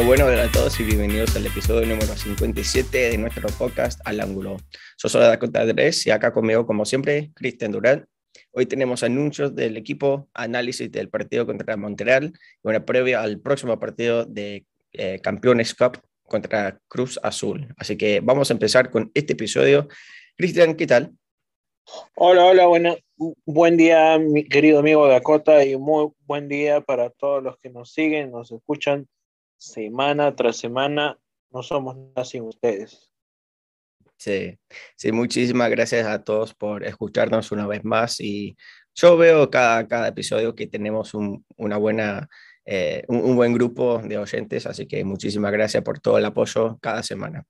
Bueno, bueno, hola a todos y bienvenidos al episodio número 57 de nuestro podcast Al Ángulo. soy Dakota Andrés y acá conmigo, como siempre, Cristian Durán. Hoy tenemos anuncios del equipo, análisis del partido contra Montreal y una previa al próximo partido de eh, Campeones Cup contra Cruz Azul. Así que vamos a empezar con este episodio. Cristian, ¿qué tal? Hola, hola, bueno, buen día, mi querido amigo Dakota, y muy buen día para todos los que nos siguen, nos escuchan semana tras semana. No somos nada sin ustedes. Sí, sí, muchísimas gracias a todos por escucharnos una vez más. Y yo veo cada, cada episodio que tenemos un, una buena, eh, un buen grupo de oyentes, así que muchísimas gracias por todo el apoyo cada semana.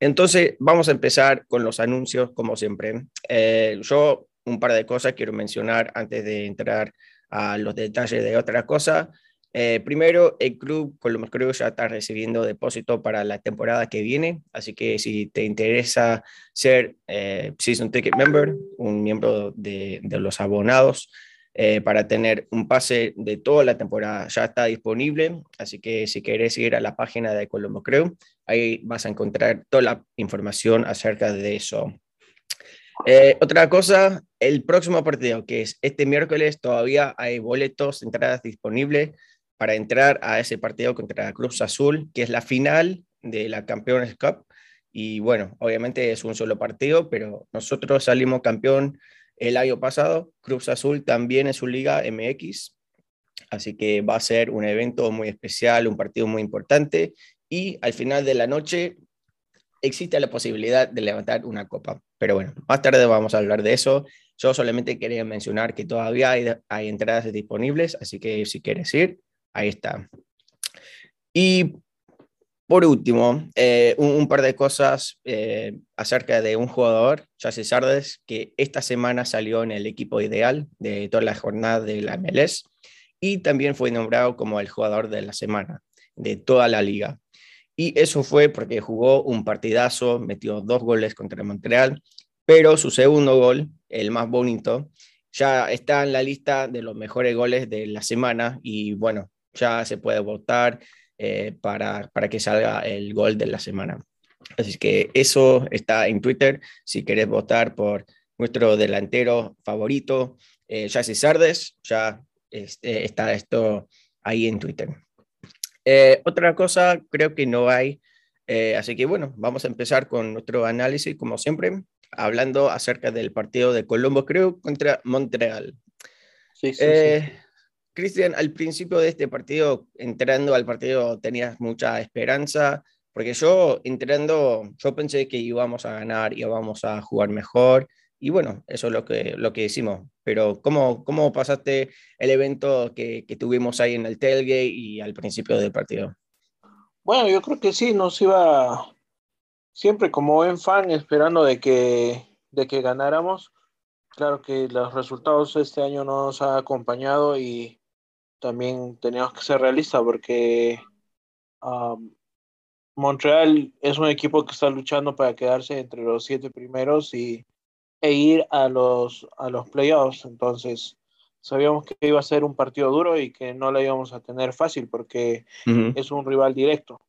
Entonces, vamos a empezar con los anuncios, como siempre. Eh, yo un par de cosas quiero mencionar antes de entrar a los detalles de otra cosa. Eh, primero, el club Columbus Crew ya está recibiendo depósito para la temporada que viene, así que si te interesa ser eh, Season Ticket Member, un miembro de, los abonados, eh, para tener un pase de toda la temporada. Ya está disponible, así que si quieres ir a la página de Colombo Creo, ahí vas a encontrar toda la información acerca de eso. Eh, otra cosa, el próximo partido, que es este miércoles, todavía hay boletos, entradas disponibles para entrar a ese partido contra Cruz Azul, que es la final de la Campeones Cup. Y bueno, obviamente es un solo partido, pero nosotros salimos campeón el año pasado. Cruz Azul también es su liga MX, así que va a ser un evento muy especial, un partido muy importante y al final de la noche existe la posibilidad de levantar una copa. Pero bueno, más tarde vamos a hablar de eso. Yo solamente quería mencionar que todavía hay, hay entradas disponibles, así que si quieres ir, ahí está. Y por último, eh, un, par de cosas eh, acerca de un jugador, Jesse Sardes, que esta semana salió en el equipo ideal de toda la jornada de la MLS y también fue nombrado como el jugador de la semana de toda la liga. Y eso fue porque jugó un partidazo, metió dos goles contra Montreal, pero su segundo gol, el más bonito, ya está en la lista de los mejores goles de la semana y bueno, ya se puede votar eh, para, para que salga el gol de la semana. Así que eso está en Twitter. Si querés votar por nuestro delantero favorito, eh, Sardes, ya este, está esto ahí en Twitter. Eh, otra cosa, creo que no hay. Eh, así que bueno, vamos a empezar con nuestro análisis, como siempre, hablando acerca del partido de Colombo, creo, contra Montreal. Sí, sí, sí. Cristian, al principio de este partido, entrando al partido, tenías mucha esperanza, porque yo entrando, yo pensé que íbamos a ganar, íbamos a jugar mejor, y bueno, eso es lo que, lo que hicimos. Pero ¿cómo, cómo pasaste el evento que, que tuvimos ahí en el tailgate y al principio del partido? Bueno, yo creo que sí, nos iba siempre como buen fan esperando de que, de que ganáramos. Claro que los resultados este año no nos han acompañado y también teníamos que ser realistas porque Montreal es un equipo que está luchando para quedarse entre los siete primeros y, e ir a los, a los playoffs. Entonces, sabíamos que iba a ser un partido duro y que no lo íbamos a tener fácil porque es un rival directo.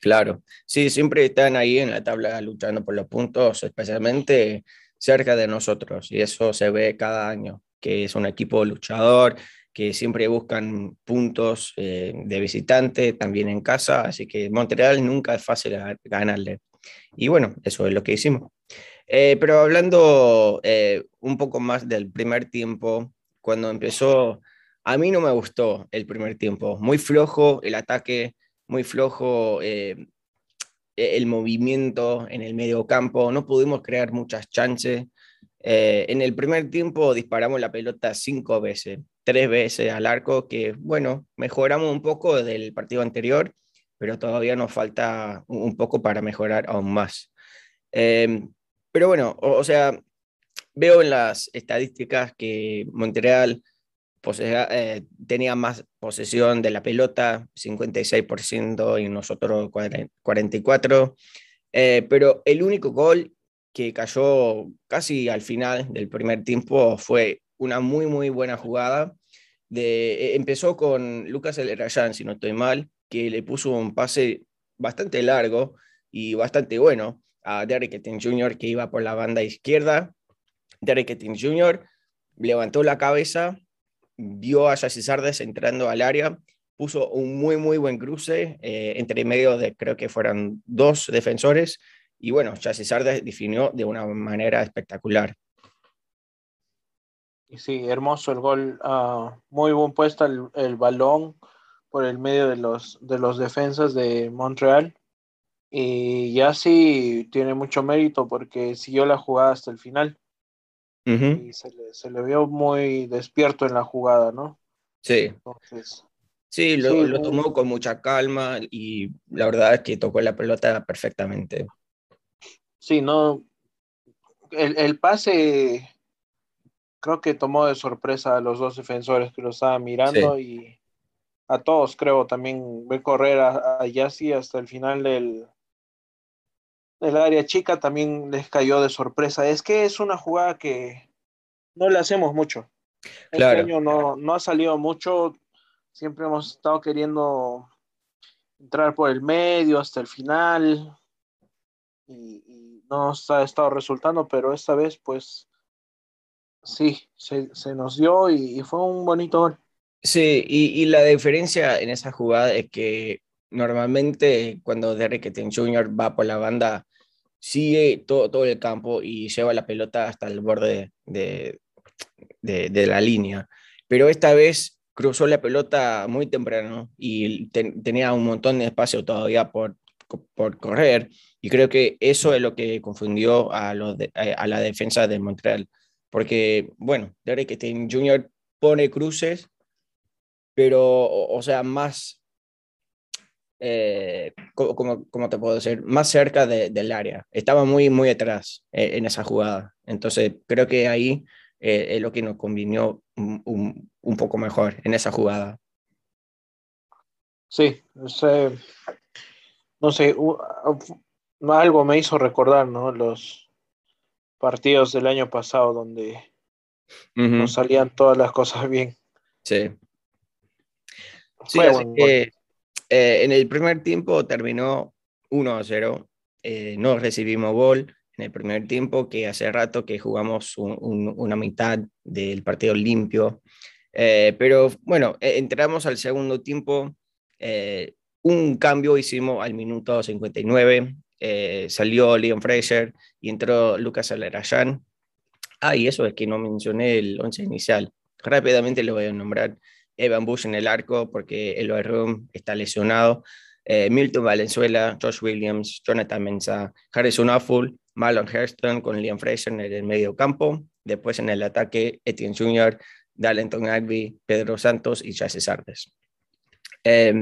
Claro, sí, siempre están ahí en la tabla luchando por los puntos, especialmente cerca de nosotros, y eso se ve cada año que es un equipo luchador, que siempre buscan puntos eh, de visitante, también en casa, así que Montreal nunca es fácil ganarle. Y bueno, eso es lo que hicimos. Eh, pero hablando eh, un poco más del primer tiempo, cuando empezó, a mí no me gustó el primer tiempo, muy flojo el ataque, muy flojo el movimiento en el medio campo, no pudimos crear muchas chances. Eh, en el primer tiempo disparamos la pelota cinco veces, tres veces al arco, que bueno, mejoramos un poco del partido anterior, pero todavía nos falta un poco para mejorar aún más. Em, pero bueno, o, sea, veo en las estadísticas que Montreal eh, tenía más posesión de la pelota, 56% y nosotros 44%, eh, pero el único gol que cayó casi al final del primer tiempo fue una muy, muy buena jugada de, e, empezó con Lucas El si no estoy mal, que le puso un pase bastante largo y bastante bueno a Derek Etting Jr., que iba por la banda izquierda. Derek Etting Jr. levantó la cabeza, vio a Jesse Sardes entrando al área, puso un muy, muy buen cruce eh, entre medio de, creo que fueron dos defensores, y bueno, Sardes definió de una manera espectacular. Sí, hermoso el gol, uh, muy buen puesto el, el, balón por el medio de los, de los defensas de Montreal. Y ya sí tiene mucho mérito porque siguió la jugada hasta el final. Y se le, se le, vio muy despierto en la jugada, ¿no? Sí. Entonces, sí, lo, lo tomó con mucha calma y la verdad es que tocó la pelota perfectamente. Sí, no. El, el pase creo que tomó de sorpresa a los dos defensores que lo estaban mirando y a todos creo también ve correr a, a Yassi hasta el final del, del área chica también les cayó de sorpresa. Es que es una jugada que no le hacemos mucho. Este claro. Año no, no ha salido mucho. Siempre hemos estado queriendo entrar por el medio hasta el final y, y no ha estado resultando, pero esta vez pues sí, se, se nos dio y, fue un bonito gol. Sí, y, y, la diferencia en esa jugada es que normalmente cuando Derek Ten Jr. va por la banda, sigue todo, todo el campo y lleva la pelota hasta el borde de, de, de la línea. Pero esta vez cruzó la pelota muy temprano y ten, tenía un montón de espacio todavía por, por correr. Y creo que eso es lo que confundió a, la defensa de Montreal porque, bueno, Derek Stein Jr. pone cruces, pero, o, sea, más, eh, como, como, te puedo decir, más cerca de, del área. Estaba muy, muy atrás eh, en esa jugada. Entonces, creo que ahí eh, es lo que nos convinió un, poco mejor en esa jugada. Sí, ese, no sé, algo me hizo recordar, ¿no? Los, partidos del año pasado donde uh -huh. no salían todas las cosas bien. Sí. Sí, así que, eh, en el primer tiempo terminó 1 a 0. Eh, no recibimos gol en el primer tiempo, que hace rato que jugamos un, un, una mitad del partido limpio. Eh, pero bueno, entramos al segundo tiempo. Eh, un cambio hicimos al minuto 59 eh, salió Leon Fraser y entró Lucas Alarayan. Ah, y eso es que no mencioné el once inicial. Rápidamente lo voy a nombrar. Evan Bush en el arco porque el Room está lesionado. Eh, Milton Valenzuela, Josh Williams, Jonathan Mensa, Harrison Afful, Marlon Hairston con Liam Fraser en el medio campo. Después en el ataque, Etienne Jr., Darlington Agby, Pedro Santos y Chase Sardes. Eh,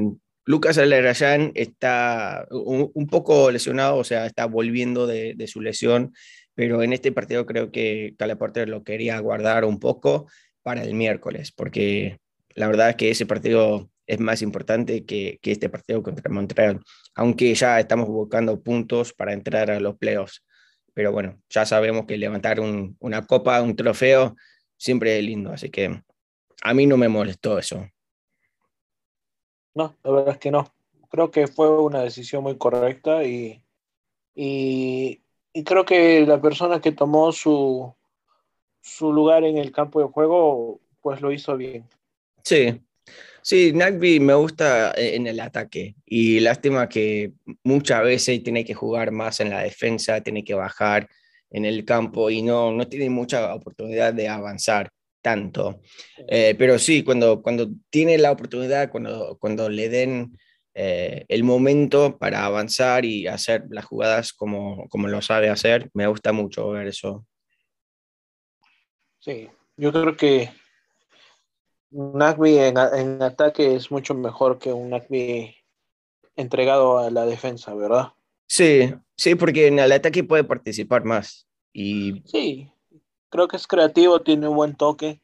Lucas Alarayan está un, poco lesionado, o sea, está volviendo de, su lesión, pero en este partido creo que Calaporter lo quería guardar un poco para el miércoles, porque la verdad es que ese partido es más importante que, este partido contra Montreal, aunque ya estamos buscando puntos para entrar a los playoffs. Pero bueno, ya sabemos que levantar un, una copa, un trofeo, siempre es lindo, así que a mí no me molestó eso. No, la verdad es que no. Creo que fue una decisión muy correcta y, y, creo que la persona que tomó su, su lugar en el campo de juego, pues lo hizo bien. Sí, sí, Nagby me gusta en el ataque y lástima que muchas veces tiene que jugar más en la defensa, tiene que bajar en el campo y no, no tiene mucha oportunidad de avanzar tanto. Eh, pero sí, cuando, cuando tiene la oportunidad, cuando, cuando le den eh, el momento para avanzar y hacer las jugadas como, como lo sabe hacer, me gusta mucho ver eso. Sí, yo creo que Nagby en, en ataque es mucho mejor que un Nagby entregado a la defensa, ¿verdad? Sí, sí, porque en el ataque puede participar más. Y... Sí, creo que es creativo, tiene un buen toque.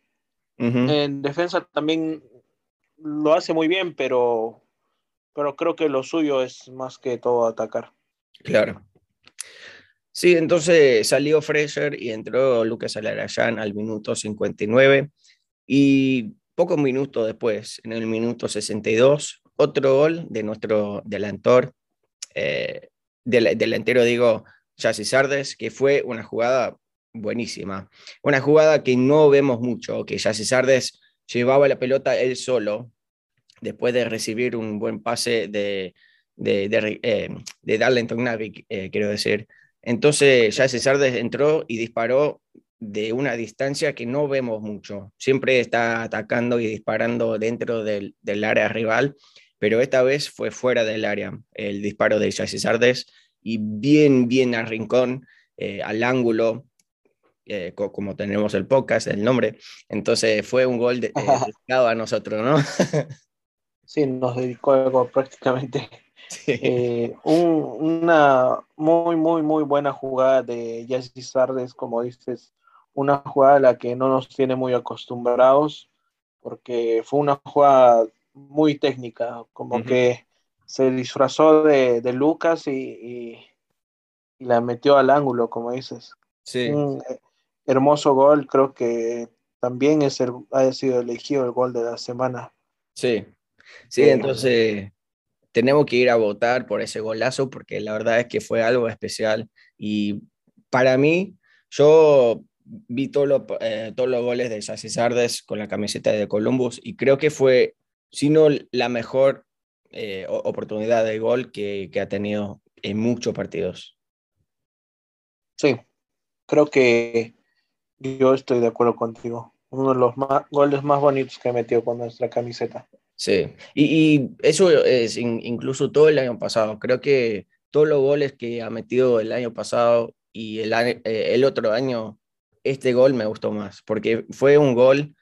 Uh -huh. En defensa también lo hace muy bien, pero, pero creo que lo suyo es más que todo atacar. Claro. Sí, entonces salió Fraser y entró Lucas Alarayan al minuto 59. Y pocos minutos después, en el minuto 62, otro gol de nuestro delantor, eh, delantero digo, Jesse Sardes, que fue una jugada buenísima. Una jugada que no vemos mucho, que Jesse Sardes llevaba la pelota él solo, después de recibir un buen pase de, de, de, eh, de Darlington Navic, eh, quiero decir. Entonces Jesse Sardes entró y disparó de una distancia que no vemos mucho. Siempre está atacando y disparando dentro del, área rival, pero esta vez fue fuera del área el disparo de Sardes y bien, bien al rincón, eh, al ángulo, eh, como tenemos el podcast, el nombre. Entonces fue un gol de, eh, dedicado a nosotros, ¿no? sí, nos dedicó algo prácticamente. Sí. Un, una muy, muy, muy buena jugada de Jesse Sardes, como dices, una jugada a la que no nos tiene muy acostumbrados, porque fue una jugada muy técnica, como uh -huh. que se disfrazó de, de Lucas y, y, y, la metió al ángulo, como dices. Sí. Un hermoso gol, creo que también es el, ha sido elegido el gol de la semana. Sí, sí, eh, entonces tenemos que ir a votar por ese golazo porque la verdad es que fue algo especial y para mí, yo vi todo lo, eh, todos los goles de Sassy Sardes con la camiseta de Columbus y creo que fue, si no la mejor eh, oportunidad de gol que, que, ha tenido en muchos partidos. Sí, creo que yo estoy de acuerdo contigo. Uno de los más, goles más bonitos que ha metido con nuestra camiseta. Sí, y, y eso es in, incluso todo el año pasado. Creo que todos los goles que ha metido el año pasado y el, eh, el otro año este gol me gustó más, porque fue un gol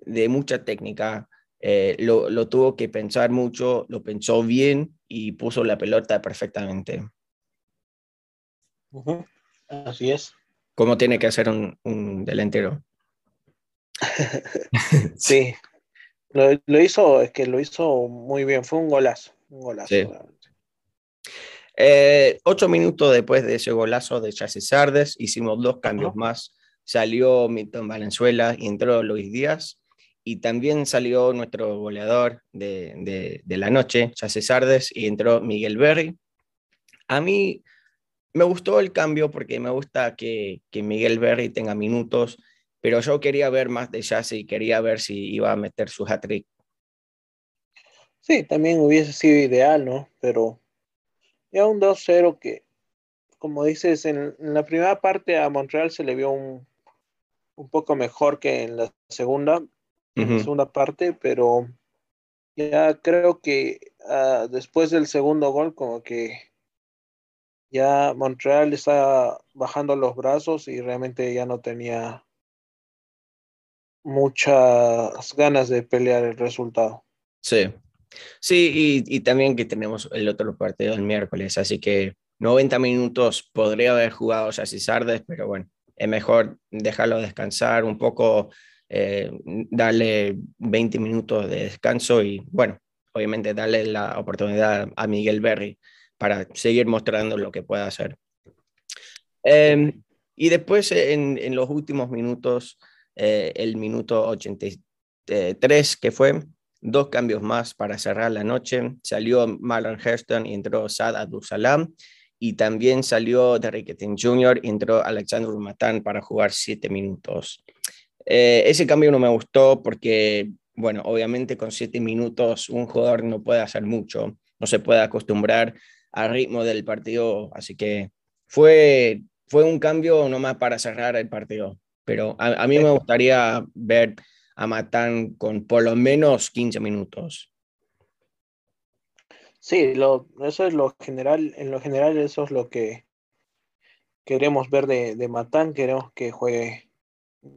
de mucha técnica, eh, lo, lo, tuvo que pensar mucho, lo pensó bien y puso la pelota perfectamente. Uh -huh. Así es. Como tiene que hacer un, un delantero. sí, lo, lo, hizo, es que lo hizo muy bien, fue un golazo, un golazo. Sí. Eh, ocho minutos después de ese golazo de Chasis Sardes, hicimos dos cambios uh -huh. más salió Milton Valenzuela y entró Luis Díaz. Y también salió nuestro goleador de, de, de la noche, Jesse Sardes, y entró Miguel Berry. A mí me gustó el cambio porque me gusta que, que Miguel Berry tenga minutos, pero yo quería ver más de Jesse y quería ver si iba a meter su hat-trick. Sí, también hubiese sido ideal, ¿no? Pero ya un 2-0 que, como dices, en, en, la primera parte a Montreal se le vio un, un poco mejor que en la segunda, uh -huh. en la segunda parte, pero ya creo que uh, después del segundo gol, como que ya Montreal está bajando los brazos y realmente ya no tenía muchas ganas de pelear el resultado. Sí, sí, y, y también que tenemos el otro partido el miércoles, así que 90 minutos podría haber jugado Jesse Sardes, pero bueno, es mejor dejarlo descansar un poco, eh, darle 20 minutos de descanso y bueno, obviamente darle la oportunidad a Miguel Berry para seguir mostrando lo que pueda hacer. Eh, y después en, en, los últimos minutos, eh, el minuto 83 que fue, dos cambios más para cerrar la noche, salió Marlon Hairston y entró Sad Abdul-Salam y también salió Derrick Jr. y entró Alexander Matán para jugar siete minutos. Eh, ese cambio no me gustó porque, bueno, obviamente con siete minutos un jugador no puede hacer mucho, no se puede acostumbrar al ritmo del partido, así que fue, fue un cambio nomás para cerrar el partido, pero a, a mí me gustaría ver a Matán con por lo menos 15 minutos. Sí, lo, eso es lo general, en lo general eso es lo que queremos ver de, de Matán, queremos que juegue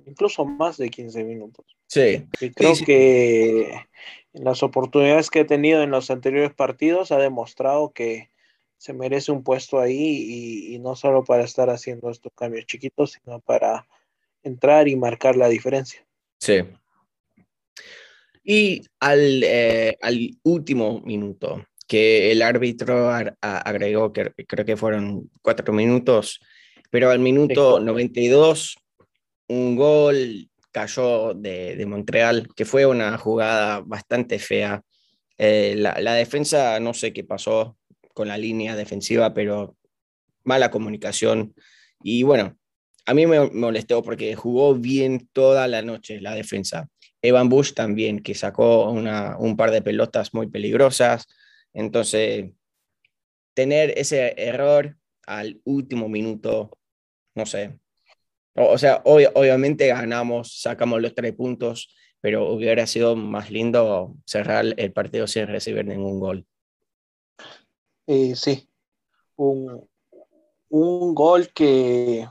incluso más de 15 minutos. Sí. Y creo sí, sí. que las oportunidades que ha tenido en los anteriores partidos ha demostrado que se merece un puesto ahí y, y no solo para estar haciendo estos cambios chiquitos, sino para entrar y marcar la diferencia. Sí. Y al, eh, al último minuto, que el árbitro agregó, que creo que fueron cuatro minutos, pero al minuto 92, un gol cayó de, Montreal, que fue una jugada bastante fea. Eh, la, defensa, no sé qué pasó con la línea defensiva, pero mala comunicación. Y bueno, a mí me molestó porque jugó bien toda la noche la defensa. Evan Bush también, que sacó un par de pelotas muy peligrosas. Entonces, tener ese error al último minuto, no sé. O, sea, obviamente ganamos, sacamos los tres puntos, pero hubiera sido más lindo cerrar el partido sin recibir ningún gol. Eh, sí, un, gol que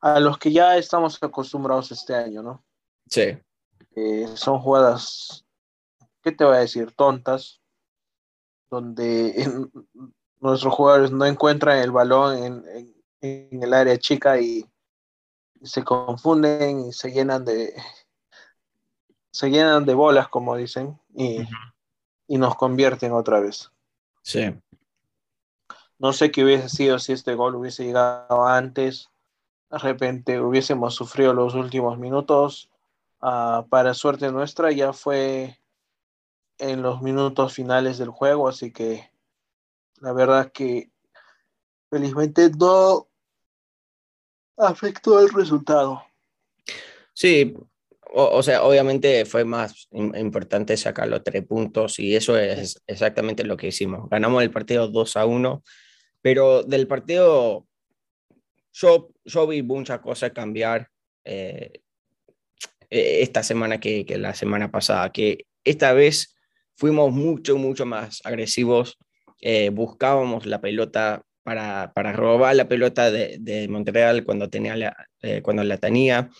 a los que ya estamos acostumbrados este año, ¿no? Sí. Eh, son jugadas, ¿qué te voy a decir? Tontas, donde nuestros jugadores no encuentran el balón en, el área chica y, se confunden y se llenan de se llenan de bolas, como dicen, y, y nos convierten otra vez. Sí. No sé qué hubiese sido si este gol hubiese llegado antes. De repente hubiésemos sufrido los últimos minutos. Ah, para suerte nuestra, ya fue en los minutos finales del juego, así que la verdad que felizmente no afectó el resultado. Sí, o, sea, obviamente fue más importante sacar los tres puntos y eso es exactamente lo que hicimos. Ganamos el partido 2 a 1, pero del partido yo, yo vi muchas cosas cambiar eh, e, esta semana que, que la semana pasada, que esta vez fuimos mucho, mucho más agresivos eh, buscábamos la pelota para, para, robar la pelota de, de Montreal cuando, tenía la, eh, cuando la tenía.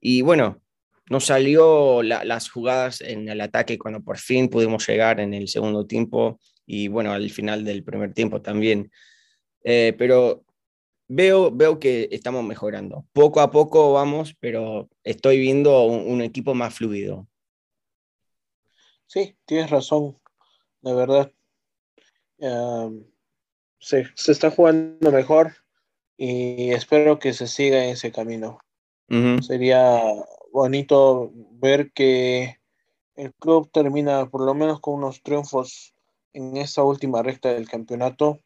Y bueno, nos salió las jugadas en el ataque cuando por fin pudimos llegar en el segundo tiempo y bueno, al final del primer tiempo también. Eh, pero veo, veo que estamos mejorando. Poco a poco vamos, pero estoy viendo un, un equipo más fluido. Sí, tienes razón. De verdad, se, está jugando mejor y espero que se siga en ese camino. Sería bonito ver que el club termina por lo menos con unos triunfos en esta última recta del campeonato.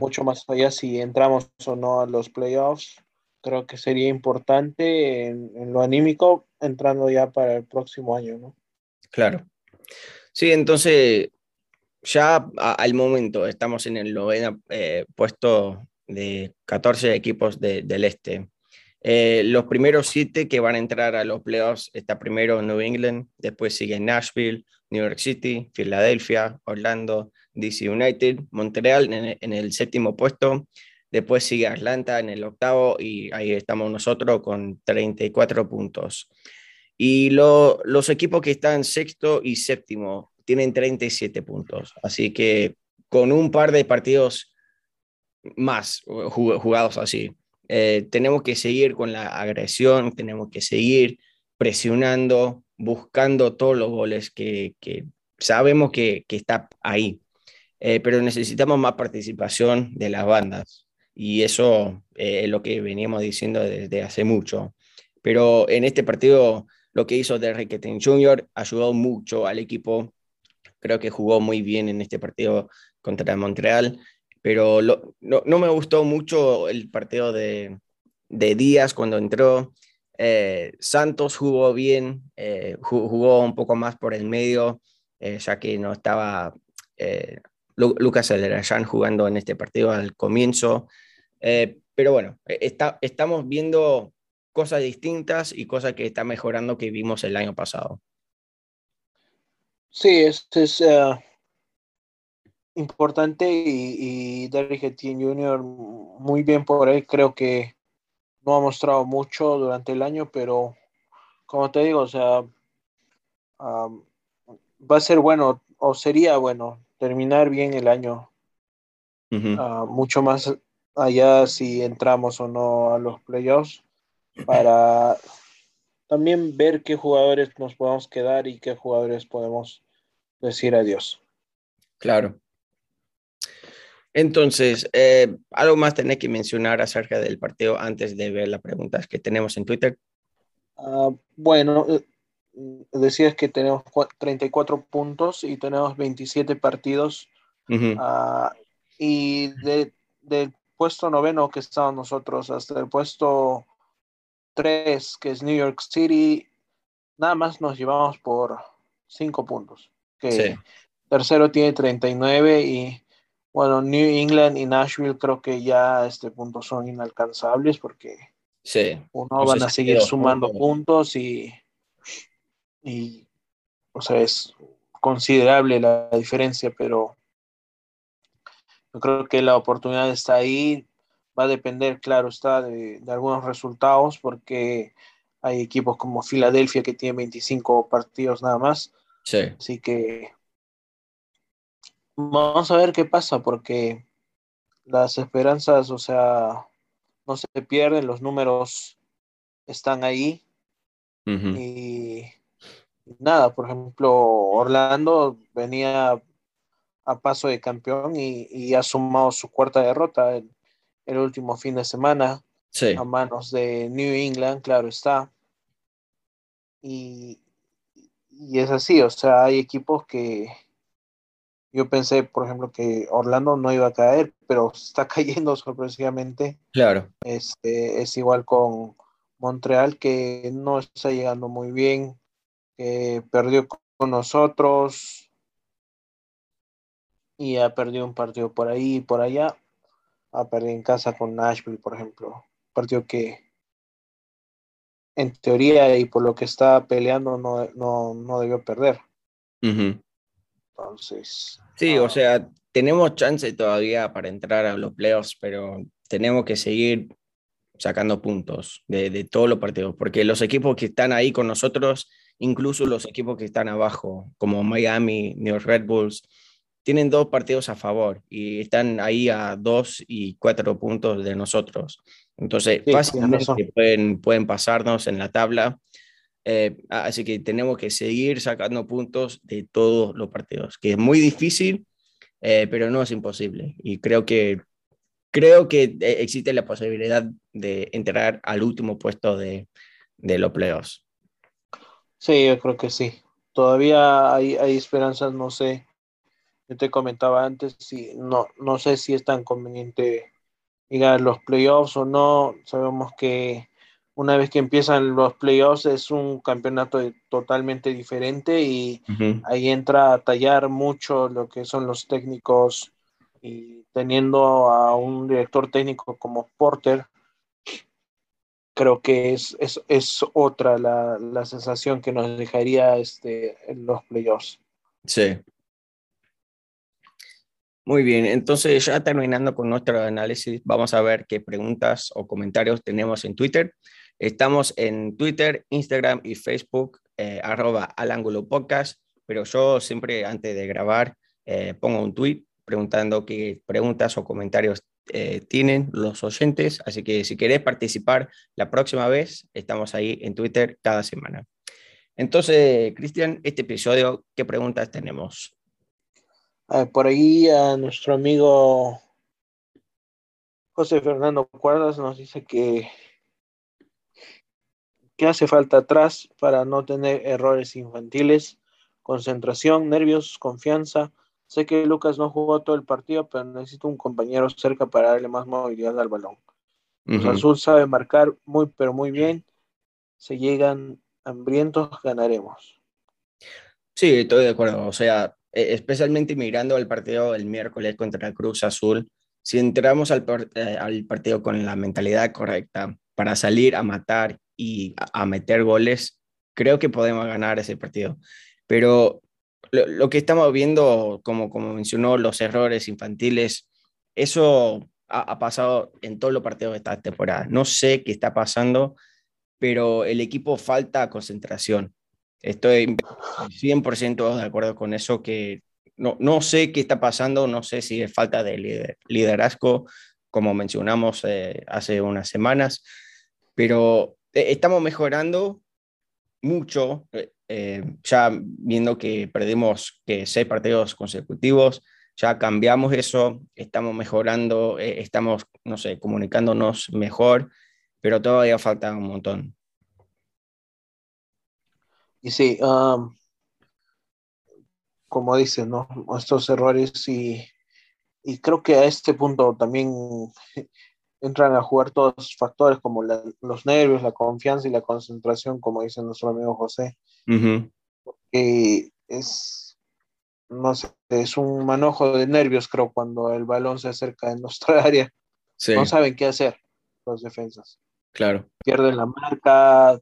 Mucho más allá si entramos o no a los playoffs. Creo que sería importante en, en lo anímico entrando ya para el próximo año, ¿no? Claro. Sí, entonces ya al momento estamos en el noveno eh, puesto de 14 equipos del este. Eh, los primeros siete que van a entrar a los playoffs está primero New England, después sigue Nashville, New York City, Filadelfia, Orlando, DC United, Montreal en, el séptimo puesto, después sigue Atlanta en el octavo y ahí estamos nosotros con 34 puntos. Y los equipos que están sexto y séptimo tienen 37 puntos. Así que con un par de partidos más jugados así, eh, tenemos que seguir con la agresión, tenemos que seguir presionando, buscando todos los goles que, sabemos que, que, está ahí. Eh, pero necesitamos más participación de las bandas y eso eh, es lo que veníamos diciendo desde hace mucho. Pero en este partido lo que hizo Derrick Jr. ayudó mucho al equipo creo que jugó muy bien en este partido contra Montreal, pero no, me gustó mucho el partido de, Díaz cuando entró. Eh, Santos jugó bien, eh, jugó un poco más por el medio, eh, ya que no estaba Lucas Alerayán jugando en este partido al comienzo. pero bueno, está, estamos viendo cosas distintas y cosas que está mejorando que vimos el año pasado. Sí, este es uh, importante y, y Derrick Etienne Jr. muy bien por ahí. Creo que no ha mostrado mucho durante el año, pero como te digo, o sea, um, va a ser bueno o sería bueno terminar bien el año. Uh, mucho más allá si entramos o no a los playoffs para también ver qué jugadores nos podemos quedar y qué jugadores podemos decir adiós. Claro. Entonces, eh, ¿algo más tenés que mencionar acerca del partido antes de ver las preguntas que tenemos en Twitter? Ah, bueno, eh, decías que tenemos 34 puntos y tenemos 27 partidos. Ah, y de, del puesto noveno que estamos nosotros hasta el puesto 3, que es New York City, nada más nos llevamos por 5 puntos. Que Tercero tiene 39 y bueno, New England y Nashville creo que ya a este punto son inalcanzables porque sí. uno van a seguir sumando puntos y, y, o sea, es considerable la diferencia, pero yo creo que la oportunidad está ahí. Va a depender, claro, está de, de algunos resultados porque hay equipos como Filadelfia que tiene 25 partidos nada más. Sí. Así que Vamos a ver qué pasa, porque las esperanzas, o sea, no se pierden, los números están ahí. Y nada, por ejemplo, Orlando venía a paso de campeón y, ha sumado su cuarta derrota el, el último fin de semana a manos de New England, claro está. Y, y es así, o sea, hay equipos que, yo pensé, por ejemplo, que Orlando no iba a caer, pero está cayendo sorpresivamente. Claro. Este, es igual con Montreal, que no está llegando muy bien, que perdió con nosotros y ha perdido un partido por ahí y por allá. Ha perdido en casa con Nashville, por ejemplo. Partido que en teoría y por lo que está peleando no, no, no debió perder. Entonces. Sí, o ah, sea, tenemos chance todavía para entrar a los playoffs, pero tenemos que seguir sacando puntos de, todos los partidos, porque los equipos que están ahí con nosotros, incluso los equipos que están abajo, como Miami, New York Red Bulls, tienen dos partidos a favor y están ahí a dos y cuatro puntos de nosotros. Entonces, fácilmente pueden, pueden pasarnos en la tabla eh, así que tenemos que seguir sacando puntos de todos los partidos, que es muy difícil, eh, pero no es imposible. Y creo que, creo que eh, existe la posibilidad de entrar al último puesto de, de los playoffs. Sí, yo creo que sí. Todavía hay, hay esperanzas, no sé. Yo te comentaba antes, si, no, no sé si es tan conveniente llegar a los playoffs o no. Sabemos que una vez que empiezan los playoffs es un campeonato totalmente diferente y ahí entra a tallar mucho lo que son los técnicos y teniendo a un director técnico como Porter, creo que es, es, otra la, la, sensación que nos dejaría este, los playoffs. Sí. Muy bien, entonces ya terminando con nuestro análisis, vamos a ver qué preguntas o comentarios tenemos en Twitter. Estamos en Twitter, Instagram y Facebook, eh, arroba al podcast, pero yo siempre antes de grabar eh, pongo un tweet preguntando qué preguntas o comentarios eh, tienen los oyentes, así que si querés participar la próxima vez, estamos ahí en Twitter cada semana. Entonces, Cristian, este episodio, ¿qué preguntas tenemos? por ahí a nuestro amigo José Fernando Cuadras nos dice que ¿Qué hace falta atrás para no tener errores infantiles? Concentración, nervios, confianza. Sé que Lucas no jugó todo el partido, pero necesito un compañero cerca para darle más movilidad al balón. Los Azul sabe marcar muy, pero muy bien. Se llegan hambrientos, ganaremos. Sí, estoy de acuerdo. O sea, e, especialmente mirando al partido el miércoles contra el Cruz Azul, si entramos al, eh, al partido con la mentalidad correcta para salir a matar y a, meter goles, creo que podemos ganar ese partido. Pero lo, que estamos viendo, como, como mencionó, los errores infantiles, eso ha, pasado en todos los partidos de esta temporada. No sé qué está pasando, pero el equipo falta concentración. Estoy 100% de acuerdo con eso, que no, no sé qué está pasando, no sé si es falta de liderazgo, como mencionamos eh, hace unas semanas, pero estamos mejorando mucho, eh, eh, ya viendo que perdimos que seis partidos consecutivos, ya cambiamos eso, estamos mejorando, estamos, no sé, comunicándonos mejor, pero todavía falta un montón. y sí, um, como dicen, ¿no? Estos errores y, y, creo que a este punto también entran a jugar todos los factores como los nervios, la confianza y la concentración, como dice nuestro amigo José. que es, no sé, es un manojo de nervios, creo, cuando el balón se acerca en nuestra área. No saben qué hacer los defensas. Claro. Pierden la marca,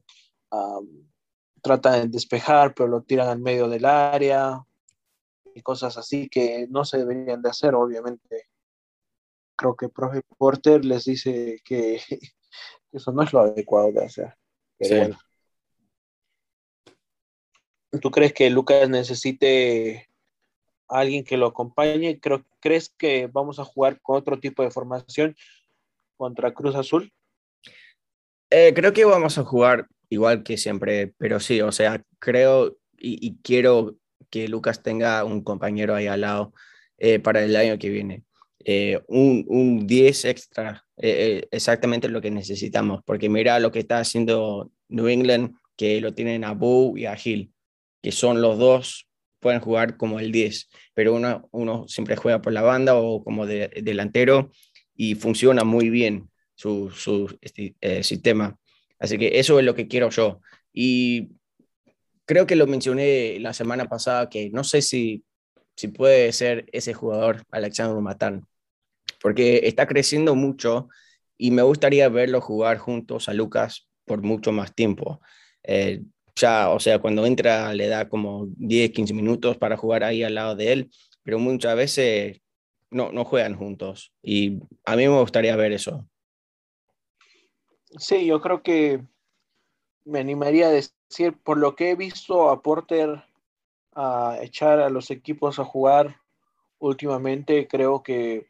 tratan de despejar, pero lo tiran al medio del área y cosas así que no se deberían de hacer, obviamente. Creo que Profe Porter les dice que eso no es lo adecuado de hacer. Pero ¿Tú crees que Lucas necesite a alguien que lo acompañe? Creo, ¿Crees que vamos a jugar con otro tipo de formación contra Cruz Azul? Eh, creo que vamos a jugar igual que siempre, pero sí, o sea, creo y quiero que Lucas tenga un compañero ahí al lado eh, para el año que viene. Eh, un, un, 10 extra, eh, exactamente lo que necesitamos, porque mira lo que está haciendo New England, que lo tienen a Bow y a Hill, que son los dos, pueden jugar como el 10, pero uno, uno siempre juega por la banda o como de, delantero y funciona muy bien su, su sistema. Así que eso es lo que quiero yo. Y creo que lo mencioné la semana pasada, que no sé si, si puede ser ese jugador, Alexandro Matán, porque está creciendo mucho y me gustaría verlo jugar juntos a Lucas por mucho más tiempo. Eh, ya, o sea, cuando entra le da como 10, 15 minutos para jugar ahí al lado de él, pero muchas veces no, no juegan juntos y a mí me gustaría ver eso. Sí, yo creo que me animaría a decir, por lo que he visto a Porter a echar a los equipos a jugar últimamente, creo que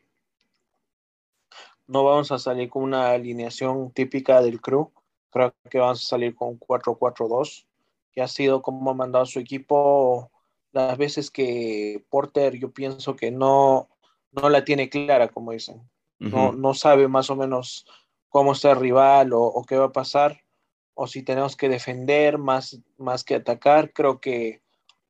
no vamos a salir con una alineación típica del crew. Creo que vamos a salir con 4-4-2, que ha sido como ha mandado su equipo las veces que Porter yo pienso que no, no la tiene clara, como dicen. no, no sabe más o menos cómo está el rival o qué va a pasar o si tenemos que defender más, más que atacar, creo que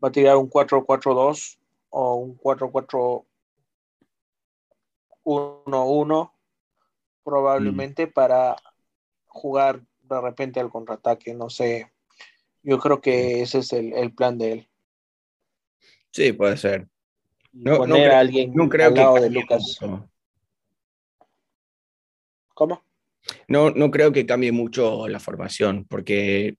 va a tirar un 4-4-2 o un 4-4-1-1 probablemente mm. para jugar de repente al contraataque, no sé. Yo creo que ese es el, plan de él. Sí, puede ser. No, poner a alguien no creo al lado de Lucas. ¿Cómo? No, no creo que cambie mucho la formación, porque,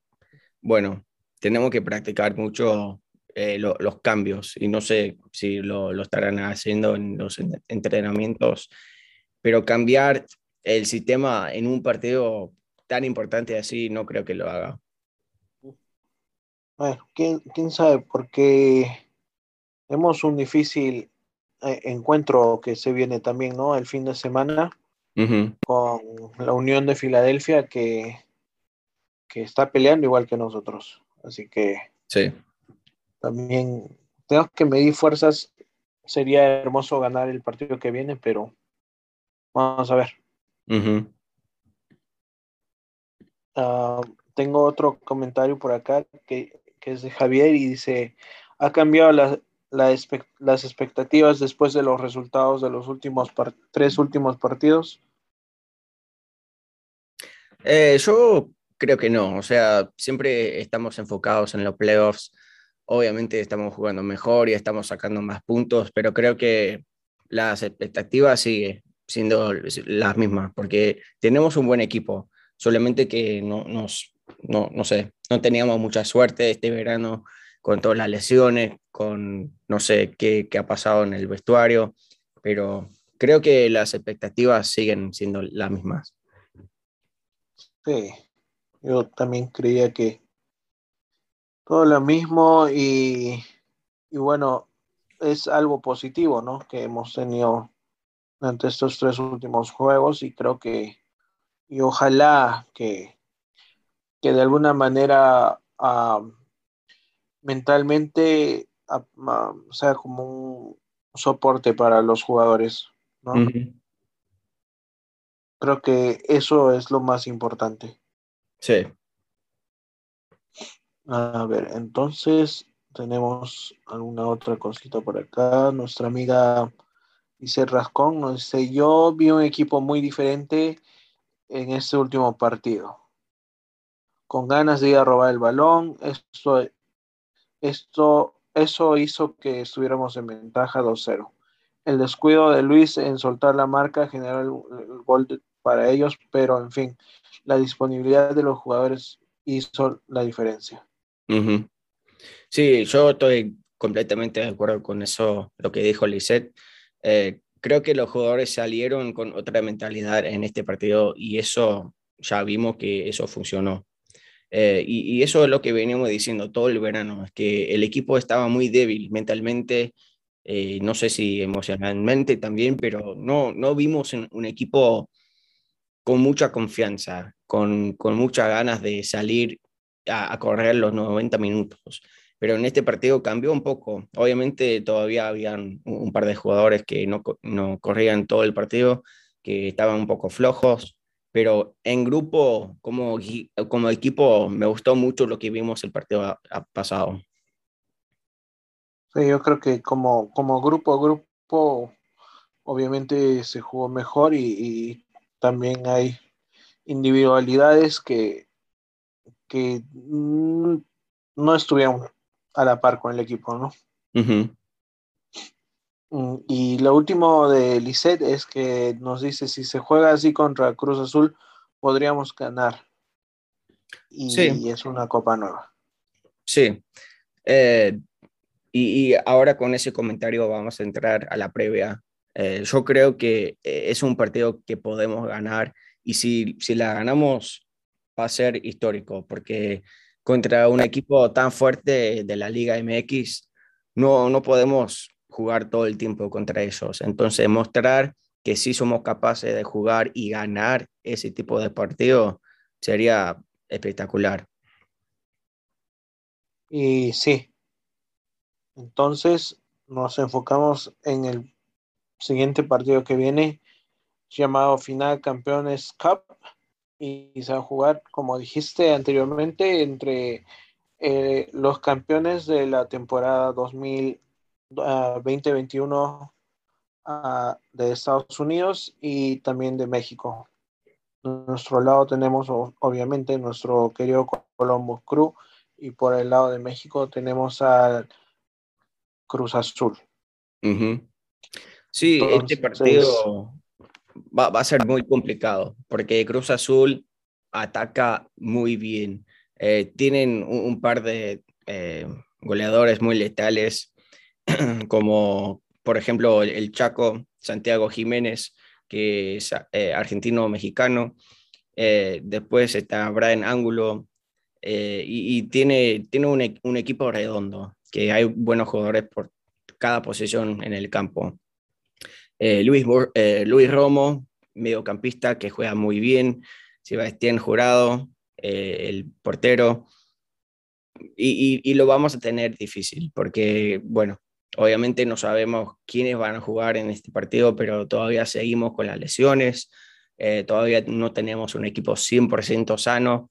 bueno, tenemos que practicar mucho eh, los cambios y no sé si lo, lo, estarán haciendo en los entrenamientos, pero cambiar el sistema en un partido tan importante así no creo que lo haga. Bueno, quién, quién sabe, porque tenemos un difícil eh, encuentro que se viene también, ¿no? El fin de semana con la Unión de Filadelfia que, que está peleando igual que nosotros. Así que sí. También tenemos que medir fuerzas. Sería hermoso ganar el partido que viene, pero vamos a ver. Ah, tengo otro comentario por acá que, que, es de Javier y dice, ha cambiado la, las expectativas después de los resultados de los últimos tres últimos partidos? Eh, yo creo que no, o sea, siempre estamos enfocados en los playoffs. Obviamente estamos jugando mejor y estamos sacando más puntos, pero creo que las expectativas siguen siendo las mismas, porque tenemos un buen equipo, solamente que no, nos, no, no sé, no teníamos mucha suerte este verano con todas las lesiones, con no sé qué, qué ha pasado en el vestuario, pero creo que las expectativas siguen siendo las mismas. Sí, yo también creía que todo lo mismo y, y bueno, es algo positivo, ¿no? Que hemos tenido ante estos tres últimos juegos y creo que, y ojalá que, que de alguna manera uh, mentalmente uh, sea como un soporte para los jugadores, ¿no? Creo que eso es lo más importante. Sí. A ver, entonces tenemos alguna otra cosita por acá. Nuestra amiga dice Rascón nos dice, yo vi un equipo muy diferente en este último partido. Con ganas de ir a robar el balón. Esto, esto, eso hizo que estuviéramos en ventaja 2-0. El descuido de Luis en soltar la marca generó el, gol para ellos, pero en fin, la disponibilidad de los jugadores hizo la diferencia. Sí, yo estoy completamente de acuerdo con eso, lo que dijo Lisette. Eh, creo que los jugadores salieron con otra mentalidad en este partido y eso ya vimos que eso funcionó. Eh, y, eso es lo que veníamos diciendo todo el verano, es que el equipo estaba muy débil mentalmente, eh, no sé si emocionalmente también, pero no, no vimos un equipo con mucha confianza, con, con muchas ganas de salir a, correr los 90 minutos. Pero en este partido cambió un poco. Obviamente todavía habían un, par de jugadores que no, no corrían todo el partido, que estaban un poco flojos, pero en grupo, como, como equipo, me gustó mucho lo que vimos el partido pasado. Sí, yo creo que como, como grupo, grupo, obviamente se jugó mejor y también hay individualidades que, que mm, no estuvieron a la par con el equipo, ¿no? Mm, y lo último de Lisset es que nos dice, si se juega así contra Cruz Azul, podríamos ganar. Y, es una copa nueva. Sí. Eh, y, ahora con ese comentario vamos a entrar a la previa. Eh, yo creo que eh, es un partido que podemos ganar y si, si la ganamos va a ser histórico, porque contra un equipo tan fuerte de la Liga MX, no, no podemos jugar todo el tiempo contra ellos. Entonces, mostrar que sí somos capaces de jugar y ganar ese tipo de partido sería espectacular. Y sí, entonces nos enfocamos en el siguiente partido que viene, llamado Final Campeones Cup, y se va a jugar, como dijiste anteriormente, entre eh, los campeones de la temporada 2021 ah, ah, de Estados Unidos y también de México. nuestro lado tenemos obviamente nuestro querido Columbus Crew y por el lado de México tenemos al Cruz Azul. Sí, este partido va, a ser muy complicado porque Cruz Azul ataca muy bien. Eh, tienen un, par de eh, goleadores muy letales, como por ejemplo el Chaco Santiago Jiménez, que es eh, argentino-mexicano. después está Brian Ángulo y, tiene, tiene un, un, equipo redondo, que hay buenos jugadores por cada posición en el campo. Eh, Luis, eh, Luis Romo, mediocampista que juega muy bien, Sebastián Jurado, eh, el portero, y, lo vamos a tener difícil, porque, bueno, obviamente no sabemos quiénes van a jugar en este partido, pero todavía seguimos con las lesiones, todavía no tenemos un equipo 100% sano,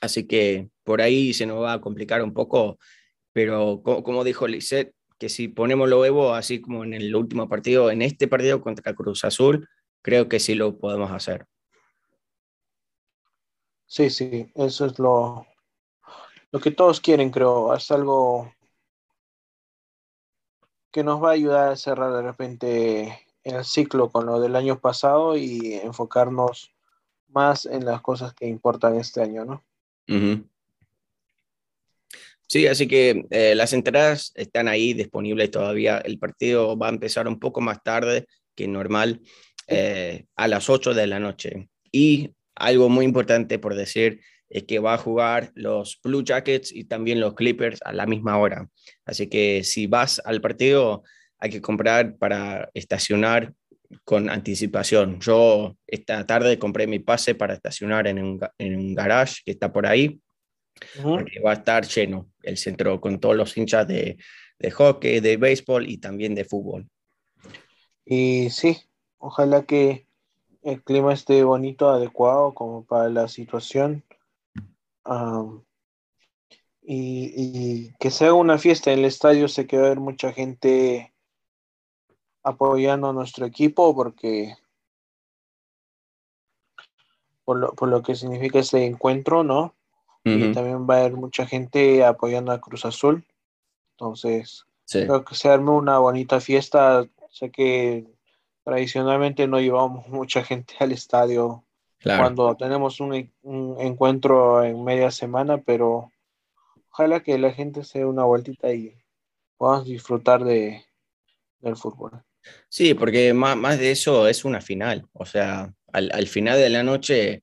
así que por ahí se nos va a complicar un poco, pero como, como dijo Lisette, que si ponemos lo Evo, así como en el último partido, en este partido contra Cruz Azul, creo que sí lo podemos hacer. Sí, sí, eso es lo, lo que todos quieren, creo. Es algo que nos va a ayudar a cerrar de repente el ciclo con lo del año pasado y enfocarnos más en las cosas que importan este año, ¿no? Sí, así que eh, las entradas están ahí disponibles todavía. El partido va a empezar un poco más tarde que normal, eh, a las 8 de la noche. Y algo muy importante por decir es que va a jugar los Blue Jackets y también los Clippers a la misma hora. Así que si vas al partido, hay que comprar para estacionar con anticipación. Yo esta tarde compré mi pase para estacionar en un, en un garage que está por ahí porque va a estar lleno el centro con todos los hinchas de, de hockey, de béisbol y también de fútbol. Y sí, ojalá que el clima esté bonito, adecuado como para la situación. y, que sea una fiesta en el estadio, sé que va a haber mucha gente apoyando a nuestro equipo porque por lo, por lo que significa este encuentro, ¿no? Y también va a haber mucha gente apoyando a Cruz Azul. Entonces, creo que se arme una bonita fiesta. Sé que tradicionalmente no llevamos mucha gente al estadio cuando tenemos un, un, encuentro en media semana, pero ojalá que la gente se dé una vueltita y podamos disfrutar de, del fútbol. Sí, porque más, más de eso es una final. O sea, al, al, final de la noche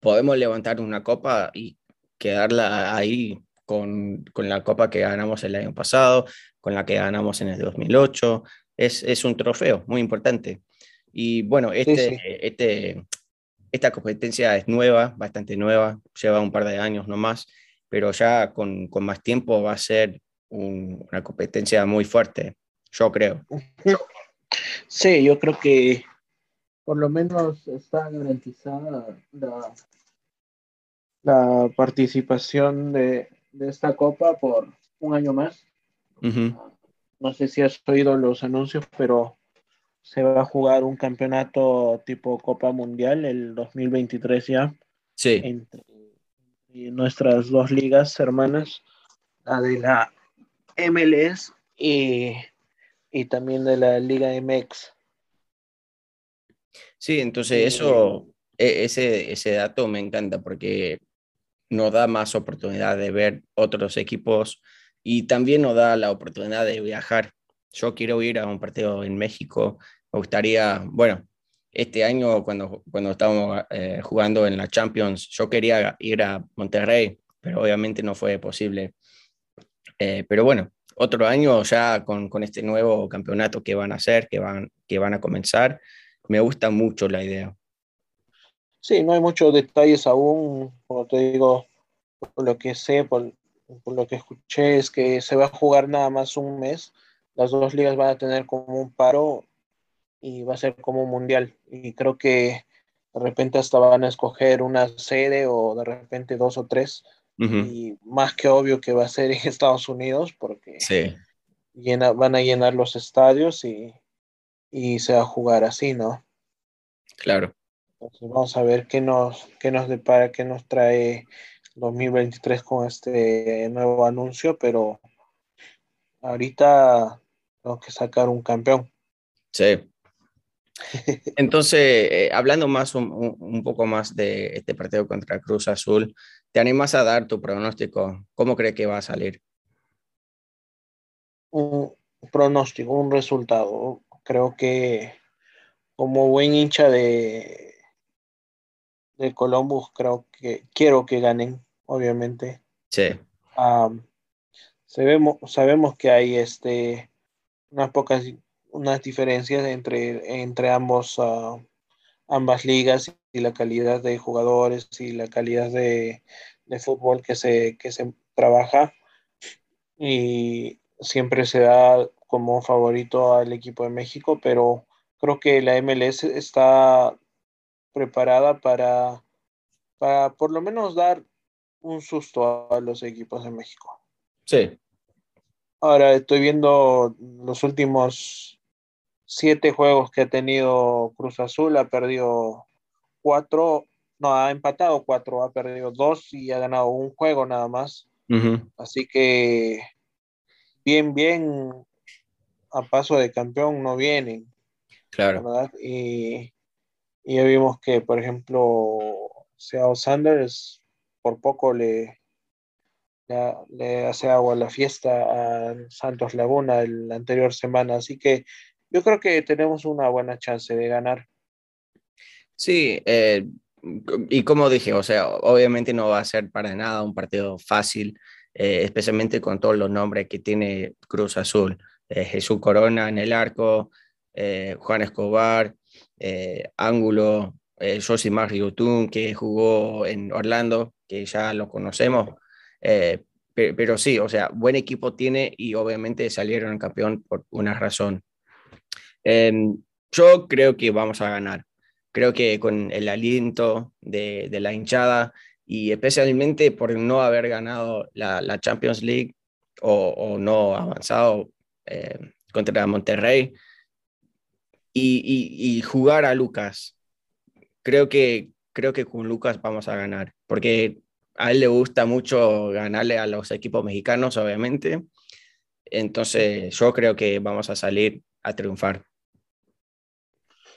podemos levantar una copa y quedarla ahí con, con, la copa que ganamos el año pasado, con la que ganamos en el 2008. Es, es un trofeo muy importante. Y bueno, este, este, esta competencia es nueva, bastante nueva, lleva un par de años nomás, pero ya con, con más tiempo va a ser una competencia muy fuerte, yo creo. Sí, yo creo que por lo menos está garantizada la, la participación de, de, esta copa por un año más. No sé si has oído los anuncios, pero se va a jugar un campeonato tipo Copa Mundial el 2023 ya. Sí. Entre, nuestras dos ligas hermanas, la de la MLS y, y también de la Liga MX. Sí, entonces eso, e, ese, ese dato me encanta porque nos da más oportunidad de ver otros equipos y también nos da la oportunidad de viajar yo quiero ir a un partido en México. Me gustaría, bueno, este año cuando, cuando estábamos eh, jugando en la Champions, yo quería ir a Monterrey, pero obviamente no fue posible. Eh, pero bueno, otro año ya con, con, este nuevo campeonato que van a hacer, que van, que van a comenzar, me gusta mucho la idea. Sí, no hay muchos detalles aún, como te digo, por lo que sé, por, por lo que escuché, es que se va a jugar nada más un mes las dos ligas van a tener como un paro y va a ser como un mundial. Y creo que de repente hasta van a escoger una sede o de repente dos o tres. Y más que obvio que va a ser en Estados Unidos porque llena, van a llenar los estadios y, y, se va a jugar así, ¿no? Claro. Entonces vamos a ver qué nos, qué nos depara, qué nos trae 2023 con este nuevo anuncio, pero ahorita tengo que sacar un campeón. Sí. Entonces, eh, hablando más un, un, poco más de este partido contra Cruz Azul, ¿te animas a dar tu pronóstico? ¿Cómo crees que va a salir? Un pronóstico, un resultado. Creo que como buen hincha de, de Columbus, creo que quiero que ganen, obviamente. Sí. sabemos, sabemos que hay este unas pocas unas diferencias entre, entre ambos, uh, ambas ligas y la calidad de jugadores y la calidad de, de fútbol que se, que se trabaja. Y siempre se da como favorito al equipo de México, pero creo que la MLS está preparada para, para por lo menos dar un susto a los equipos de México. Sí, Ahora estoy viendo los últimos siete juegos que ha tenido Cruz Azul, ha perdido cuatro, no, ha empatado cuatro, ha perdido dos y ha ganado un juego nada más. Así que bien, bien, a paso de campeón no vienen. Claro. Y, y ya vimos que, por ejemplo, Seattle Sanders por poco le, le hace agua a la fiesta a Santos Laguna la anterior semana. Así que yo creo que tenemos una buena chance de ganar. Sí, eh, y como dije, o sea, obviamente no va a ser para nada un partido fácil, eh, especialmente con todos los nombres que tiene Cruz Azul. Eh, Jesús Corona en el arco, Juan Escobar, Ángulo, Josimar Ryutun, que jugó en Orlando, que ya lo conocemos. Eh, pero, sí, o sea, buen equipo tiene y obviamente salieron campeón por una razón. Em, yo creo que vamos a ganar. Creo que con el aliento de, la hinchada y especialmente por no haber ganado la, Champions League o, no avanzado eh, contra Monterrey y, jugar a Lucas. Creo que, creo que con Lucas vamos a ganar, porque a él le gusta mucho ganarle a los equipos mexicanos, obviamente. Entonces yo creo que vamos a salir a triunfar.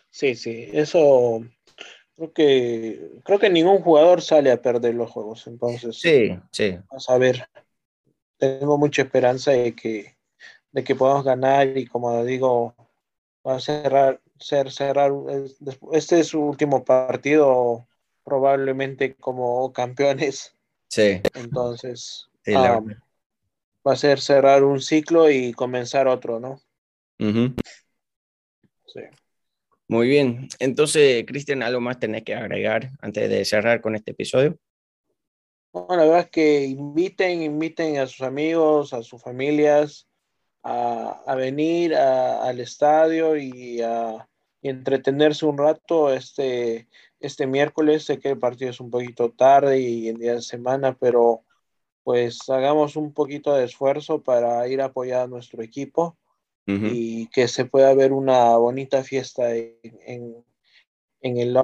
Sí, sí, eso creo que creo que ningún jugador sale a perder los juegos, entonces. Sí, sí. Vamos a ver. Tengo mucha esperanza de que de que podamos ganar y como digo, va a cerrar ser cerrar este es su último partido probablemente como campeones. Sí. Entonces, um, va a ser cerrar un ciclo y comenzar otro, ¿no? Sí. Muy bien. Entonces, Cristian, ¿algo más tenés que agregar antes de cerrar con este episodio? Bueno, la verdad es que inviten, inviten a sus amigos, a sus familias a, venir al estadio y a entretenerse un rato este, este miércoles. Sé que el partido es un poquito tarde y en día de semana, pero pues hagamos un poquito de esfuerzo para ir a apoyar a nuestro equipo y que se pueda ver una bonita fiesta en, en, el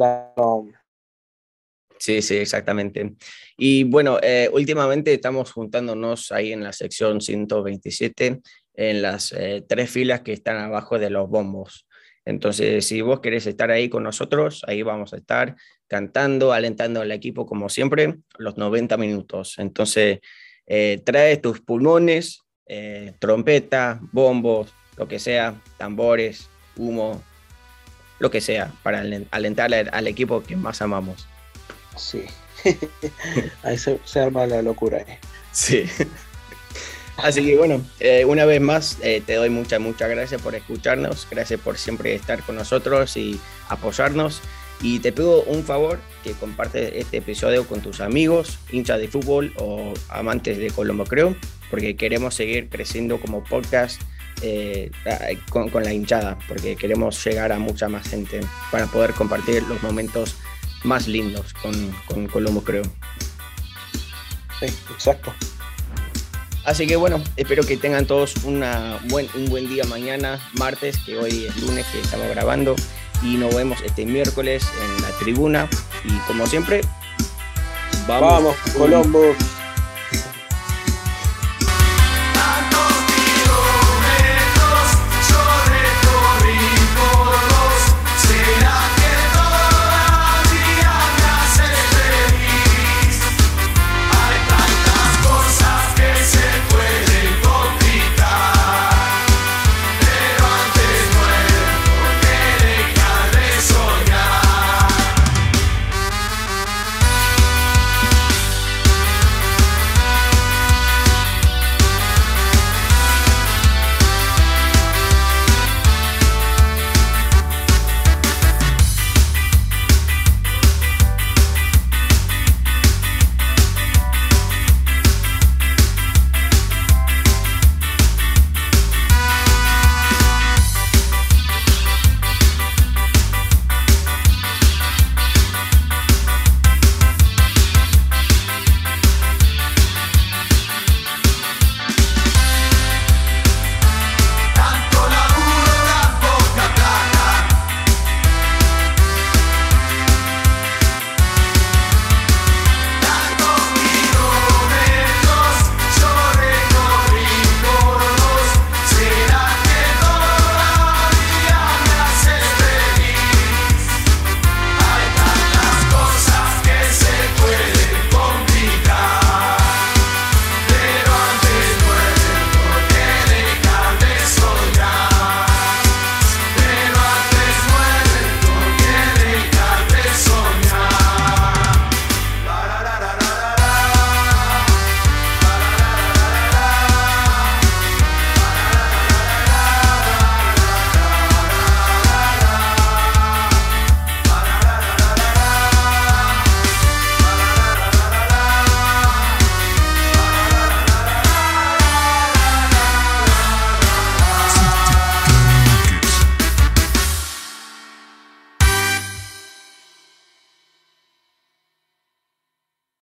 Sí, sí, exactamente. Y bueno, eh, últimamente estamos juntándonos ahí en la sección 127, en las eh, tres filas que están abajo de los bombos. Entonces, si vos querés estar ahí con nosotros, ahí vamos a estar cantando, alentando al equipo como siempre, los 90 minutos. Entonces, eh, trae tus pulmones, eh, trompeta, bombos, lo que sea, tambores, humo, lo que sea, para alentar al equipo que más amamos. Sí, ahí se, arma la locura. Eh. Sí. Así que bueno, eh, una vez más eh, te doy muchas, muchas gracias por escucharnos, gracias por siempre estar con nosotros y apoyarnos. Y te pido un favor, que compartes este episodio con tus amigos, hinchas de fútbol o amantes de Colombo Creo, porque queremos seguir creciendo como podcast eh, con, la hinchada, porque queremos llegar a mucha más gente para poder compartir los momentos más lindos con, con Colombo Creo. Sí, exacto. Así que bueno, espero que tengan todos una buen, un buen día mañana, martes, que hoy es lunes que estamos grabando. Y nos vemos este miércoles en la tribuna. Y como siempre, vamos, vamos Colombo.